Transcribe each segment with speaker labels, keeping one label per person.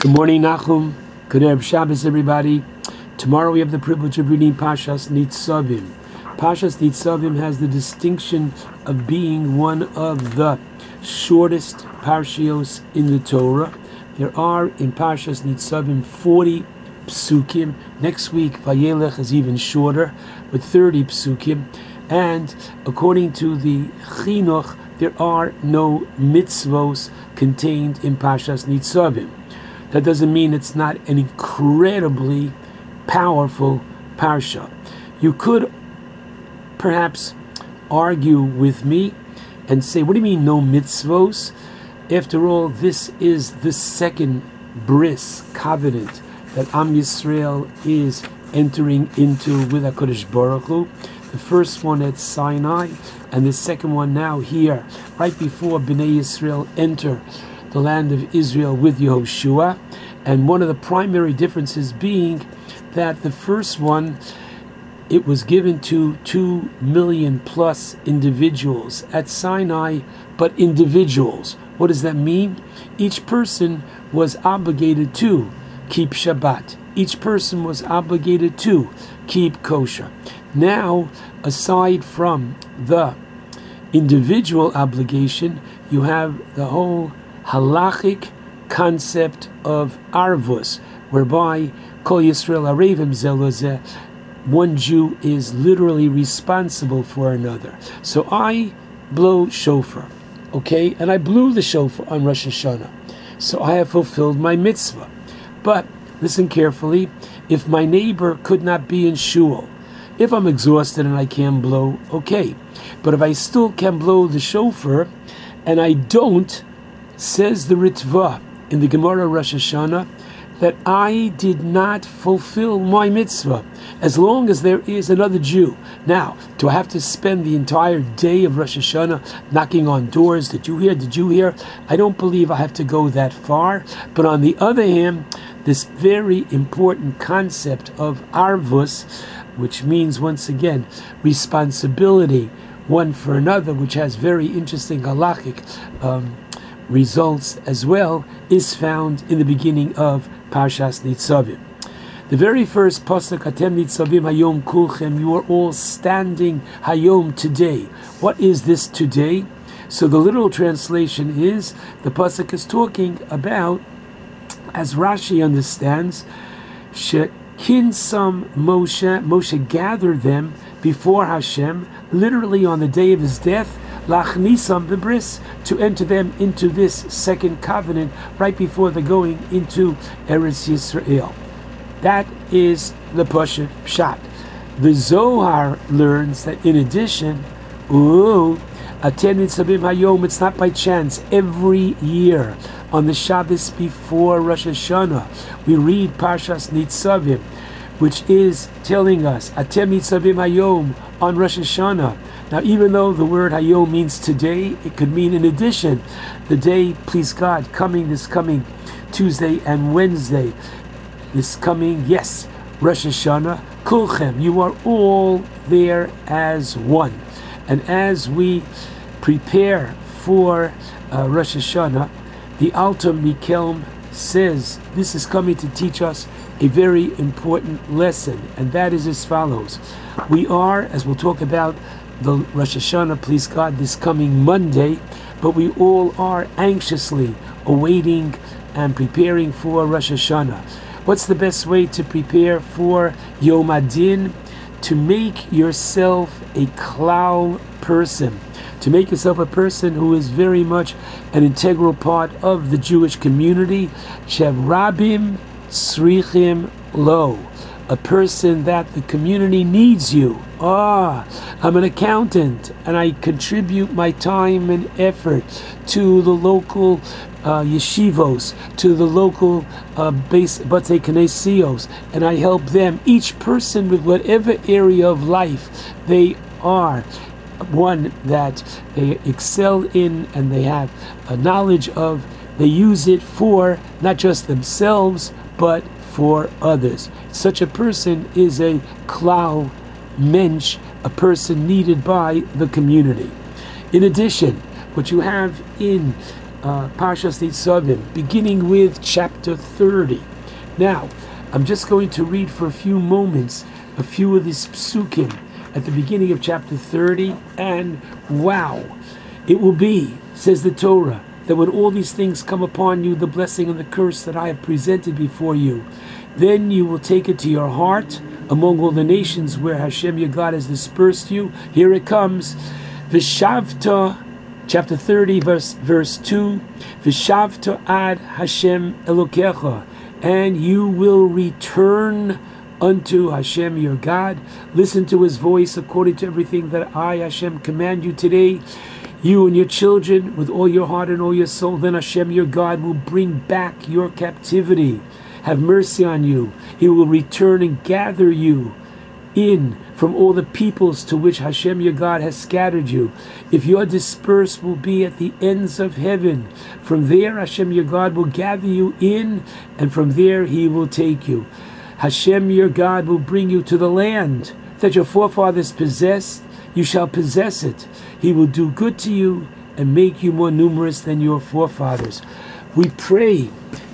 Speaker 1: Good morning, Nachum. Good Erev Shabbos, everybody. Tomorrow we have the privilege of reading Pashas Nitzavim. Pashas Nitzavim has the distinction of being one of the shortest parshios in the Torah. There are in Pashas Nitzavim 40 psukim. Next week, Vayelech is even shorter, with 30 psukim. And according to the Chinuch, there are no mitzvos contained in Pashas Nitzavim. That doesn't mean it's not an incredibly powerful parsha. You could perhaps argue with me and say, what do you mean no mitzvos? After all, this is the second bris covenant that Am Yisrael is entering into with HaKadosh Baruch Hu. The first one at Sinai, and the second one now here, right before Bnei Yisrael enter the land of Israel with Yehoshua. And one of the primary differences being that the first one, it was given to two million plus individuals at Sinai, but individuals. What does that mean? Each person was obligated to keep Shabbat. Each person was obligated to keep kosher. Now, aside from the individual obligation, you have the whole halachic concept of arvus, whereby kol Yisrael arevim zelozeh, one Jew is literally responsible for another. So I blow shofar, okay, and I blew the shofar on Rosh Hashanah. So I have fulfilled my mitzvah. But listen carefully. If my neighbor could not be in shul, if I'm exhausted and I can't blow, okay. But if I still can blow the shofar and I don't, says the Ritva in the Gemara Rosh Hashanah, that I did not fulfill my mitzvah as long as there is another Jew. Now, do I have to spend the entire day of Rosh Hashanah knocking on doors? Did you hear? Did you hear? I don't believe I have to go that far. But on the other hand, this very important concept of arvus, which means once again responsibility one for another, which has very interesting halachic um, results as well, is found in the beginning of Parshas Nitzavim. The very first pasuk, Atem Nitzavim Hayom Kulchem, you are all standing Hayom today. What is this today? So the literal translation is the pasuk is talking about, as Rashi understands, Shekinsam Moshe, Moshe gathered them before Hashem, literally on the day of his death, lachnisam bebris, to enter them into this second covenant right before the going into Eretz Yisrael. That is the Pasha Pshat. The Zohar learns that in addition, ooh, Hayom, it's not by chance. Every year on the Shabbos before Rosh Hashanah, we read Parshas Nitzavim, which is telling us, Atem Nitzavim Hayom on Rosh Hashanah. Now, even though the word Hayom means today, it could mean in addition, the day, please God, coming this coming Tuesday and Wednesday, this coming, yes, Rosh Hashanah, Kulchem, you are all there as one. And as we prepare for uh, Rosh Hashanah, the Alter Mikelm says this is coming to teach us a very important lesson, and that is as follows. We are, as we'll talk about the Rosh Hashanah, please God, this coming Monday, but we all are anxiously awaiting and preparing for Rosh Hashanah. What's the best way to prepare for Yom Adin? To make yourself a klal person, to make yourself a person who is very much an integral part of the Jewish community. Shevrabim srichim lo a person that the community needs you. Ah, I'm an accountant and I contribute my time and effort to the local uh, yeshivos, to the local uh, base bate kinesios, and I help them, each person with whatever area of life they are one that they excel in and they have a knowledge of, they use it for not just themselves, but for others. Such a person is a klal mensch, a person needed by the community. In addition, what you have in uh, Parshas Nitzavim, beginning with chapter 30. Now, I'm just going to read for a few moments a few of these psukim at the beginning of chapter 30, and wow, it will be, says the Torah, that when all these things come upon you, the blessing and the curse that I have presented before you, then you will take it to your heart among all the nations where Hashem your God has dispersed you. Here it comes. Vishavta, chapter 30, verse, verse 2. Vishavta ad Hashem Elokecha. And you will return unto Hashem your God. Listen to his voice according to everything that I, Hashem, command you today. You and your children, with all your heart and all your soul, then Hashem your God will bring back your captivity. Have mercy on you. He will return and gather you in from all the peoples to which Hashem your God has scattered you. If you are dispersed, will be at the ends of heaven. From there, Hashem your God will gather you in, and from there he will take you. Hashem your God will bring you to the land that your forefathers possessed. You shall possess it. He will do good to you and make you more numerous than your forefathers. We pray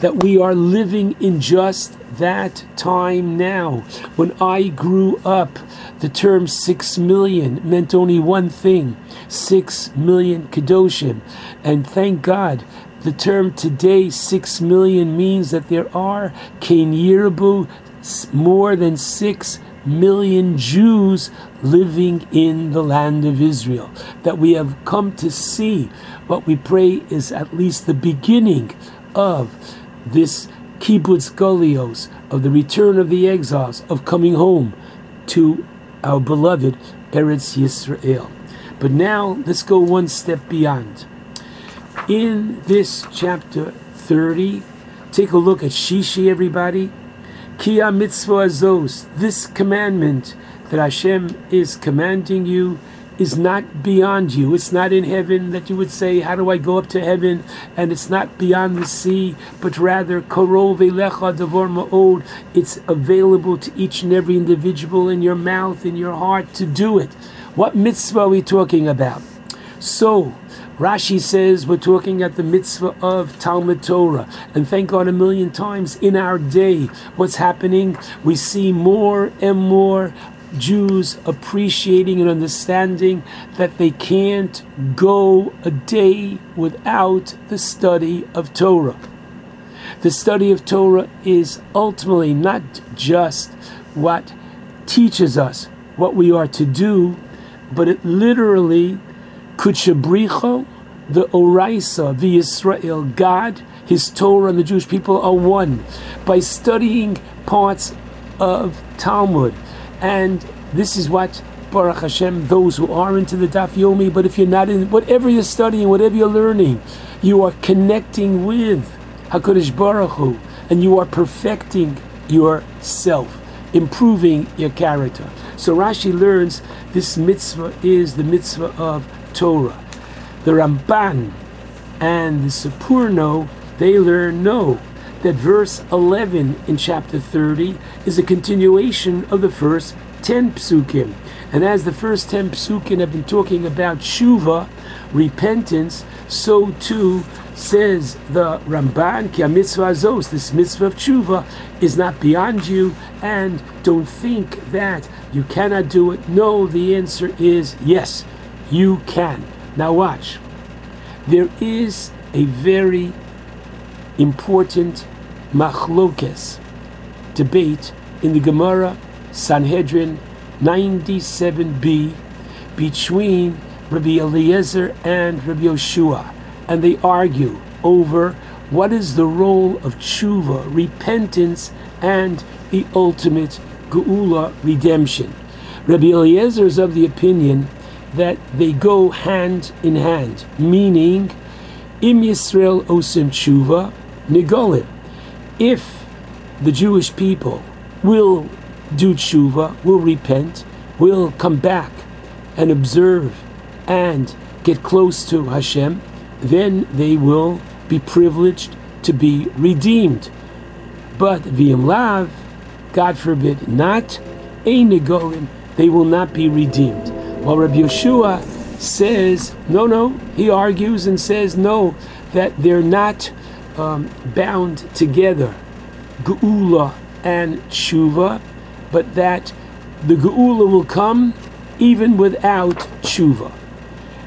Speaker 1: that we are living in just that time now. When I grew up, the term six million meant only one thing six million Kedoshim. And thank God the term today, six million, means that there are Yirbu more than six million Jews living in the land of Israel. That we have come to see what we pray is at least the beginning of this kibbutz golios, of the return of the exiles, of coming home to our beloved Eretz Yisrael. But now let's go one step beyond. In this chapter 30, take a look at Shishi, everybody. Kia mitzvah azos, this commandment that Hashem is commanding you is not beyond you. It's not in heaven that you would say, How do I go up to heaven? And it's not beyond the sea, but rather, Korov Ma'od. It's available to each and every individual in your mouth, in your heart to do it. What mitzvah are we talking about? So, Rashi says we're talking at the mitzvah of Talmud Torah. And thank God a million times in our day, what's happening? We see more and more Jews appreciating and understanding that they can't go a day without the study of Torah. The study of Torah is ultimately not just what teaches us what we are to do, but it literally Kutshabricho, the Oraisa, the Israel, God, His Torah, and the Jewish people are one by studying parts of Talmud. And this is what Baruch Hashem, those who are into the Daf Yomi, but if you're not in, whatever you're studying, whatever you're learning, you are connecting with HaKadosh Baruch Hu, and you are perfecting yourself, improving your character. So Rashi learns this mitzvah is the mitzvah of Torah. The Ramban and the Sforno, they learn no, that verse 11 in chapter 30 is a continuation of the first 10 psukim. And as the first 10 psukim have been talking about shuva, repentance, so too says the Ramban, ki mitzvah zos, this mitzvah of tshuva is not beyond you, and don't think that you cannot do it. No, the answer is yes you can. Now, watch. There is a very important machlokes debate in the Gemara Sanhedrin 97b between Rabbi Eliezer and Rabbi Yehoshua, and they argue over what is the role of tshuva, repentance, and the ultimate geula, redemption. Rabbi Eliezer is of the opinion that they go hand in hand, meaning Im Yisrael osim tshuva nigolim. If the Jewish people will do tshuva, will repent, will come back and observe and get close to Hashem, then they will be privileged to be redeemed. But v'im lav, God forbid, not a nigolim, they will not be redeemed. While Rabbi Yehoshua says, no, no, he argues and says, no, that they're not um, bound together, Geula and Tshuva, but that the Geula will come even without Tshuva.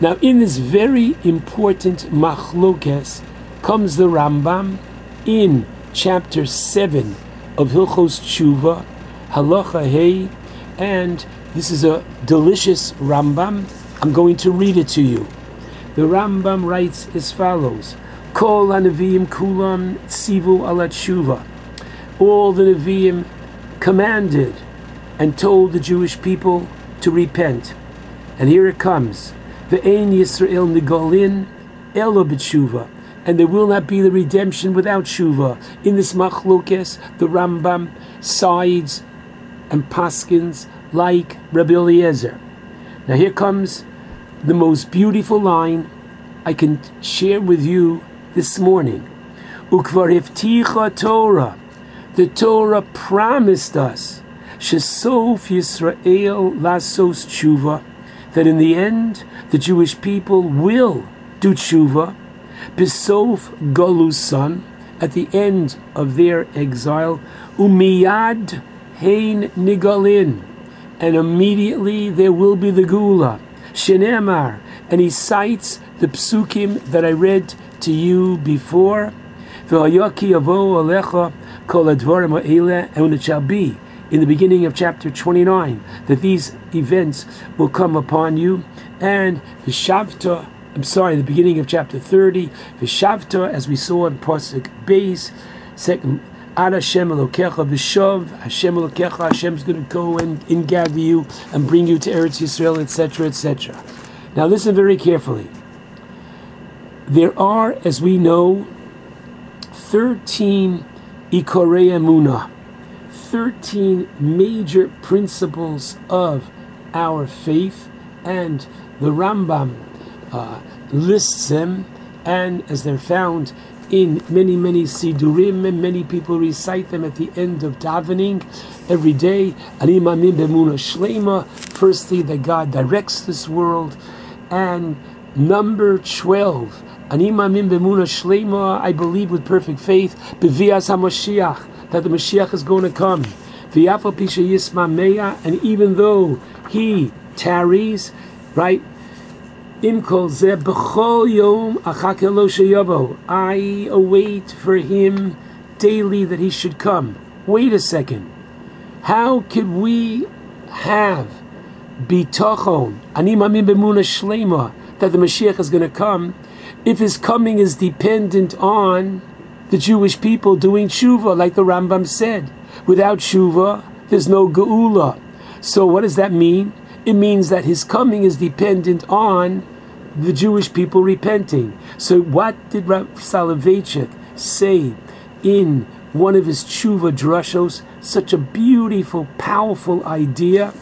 Speaker 1: Now, in this very important machlokes comes the Rambam in chapter 7 of Hilchos Tshuva, Halacha Hey, and this is a delicious Rambam. I'm going to read it to you. The Rambam writes as follows: Kol hanavim kulam tzivu alat tshuva. All the Nevi'im commanded and told the Jewish people to repent. And here it comes: Ve'ein Yisrael nigolin elo b'tshuva and there will not be the redemption without tshuva. In this machlokes, the Rambam sides and paskins like Rabbi Eliezer. Now here comes the most beautiful line I can share with you this morning. Ukvar hifticha Torah. The Torah promised us, Shesof Yisrael lasos tshuva, that in the end the Jewish people will do tshuva Bisof Golusan, at the end of their exile, Umiyad Hein Nigalin, and immediately there will be the Geula, Shenemar, and he cites the psukim that I read to you before. and it shall be in the beginning of chapter 29 that these events will come upon you, and the Shavta I'm sorry, the beginning of chapter 30, Vishavta, as we saw in Pasuk Beis, second, Ad Hashem Elokecha V'Shov, Hashem Elokecha, Hashem's going to go and ingather you and bring you to Eretz Yisrael, etc., etc. Now listen very carefully. There are, as we know, 13 Ikorei Emunah, 13 major principles of our faith, and the Rambam uh, lists them, and as they're found in many, many sidurim, and many people recite them at the end of davening every day. Shlema, firstly, that God directs this world, and number 12, Animamim Bemuna Shlema, I believe with perfect faith, that the Mashiach is going to come. And even though he tarries, right, I await for him daily that he should come. Wait a second. How could we have bitachon, that the Mashiach is going to come, if his coming is dependent on the Jewish people doing tshuva, like the Rambam said. Without tshuva, there's no geula. So what does that mean? It means that his coming is dependent on the Jewish people repenting. So, what did Rav Soloveitchik say in one of his tshuva drashos? Such a beautiful, powerful idea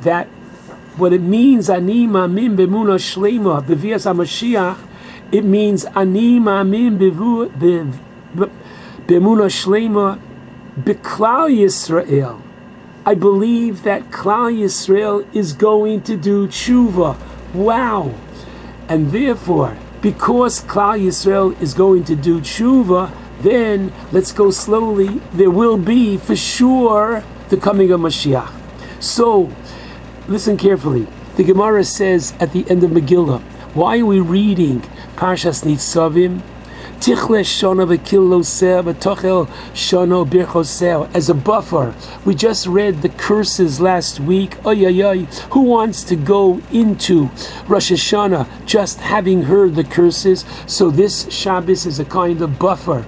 Speaker 1: that what it means, anima mamim b'muna shlema b'vias HaMashiach, it means ani mamim b'muna shlema b'klal Yisrael. I believe that Klal Yisrael is going to do tshuva. Wow! And therefore, because Klal Yisrael is going to do tshuva, then let's go slowly. There will be for sure the coming of Mashiach. So, listen carefully. The Gemara says at the end of Megillah, why are we reading Parshas Nitzavim? Tichle shona b'tochel shono birchoseo. As a buffer, we just read the curses last week. Oy, oy, oy. Who wants to go into Rosh Hashanah just having heard the curses? So this Shabbos is a kind of buffer.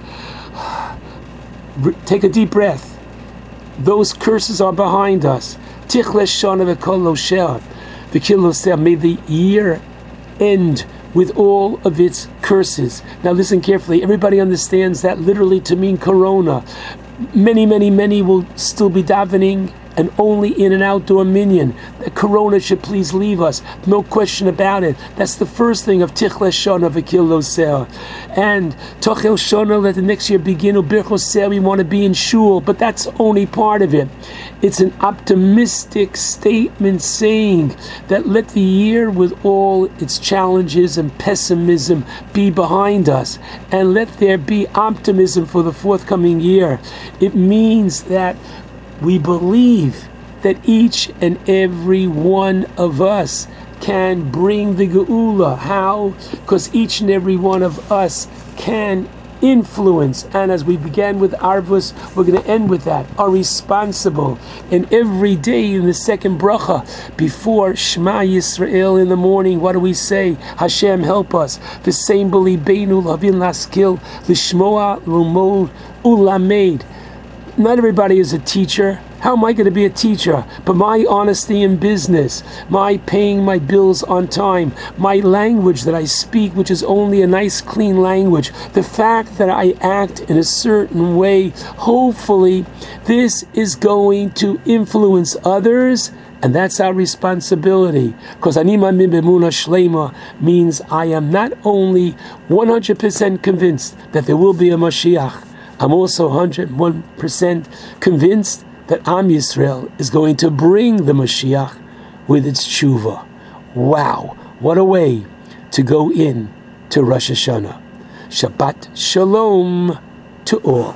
Speaker 1: Take a deep breath. Those curses are behind us. Tichle shona v'kol May the year end with all of its curses. Now, listen carefully. Everybody understands that literally to mean corona. Many, many, many will still be davening and only in an outdoor minyan. That Corona should please leave us. No question about it. That's the first thing of Tichle Shona V'Kil Loseh. And Tochel Shona, let the next year begin. Ubirchoseh, we want to be in shul, but that's only part of it. It's an optimistic statement saying that let the year with all its challenges and pessimism be behind us, and let there be optimism for the forthcoming year. It means that we believe that each and every one of us can bring the geula. How? Because each and every one of us can influence, and as we began with Arvus, we're going to end with that, are responsible. And every day in the second bracha, before Shema Yisrael in the morning, what do we say? Hashem, help us. The same beinu lavin laskil, lishmoa lumod ulamed. Not everybody is a teacher. How am I going to be a teacher? But my honesty in business, my paying my bills on time, my language that I speak, which is only a nice, clean language, the fact that I act in a certain way, hopefully, this is going to influence others. And that's our responsibility. Because anima min bemuna shlema means I am not only 100% convinced that there will be a Mashiach, I'm also 101% convinced that Am Yisrael is going to bring the Mashiach with its tshuva. Wow, what a way to go in to Rosh Hashanah. Shabbat Shalom to all.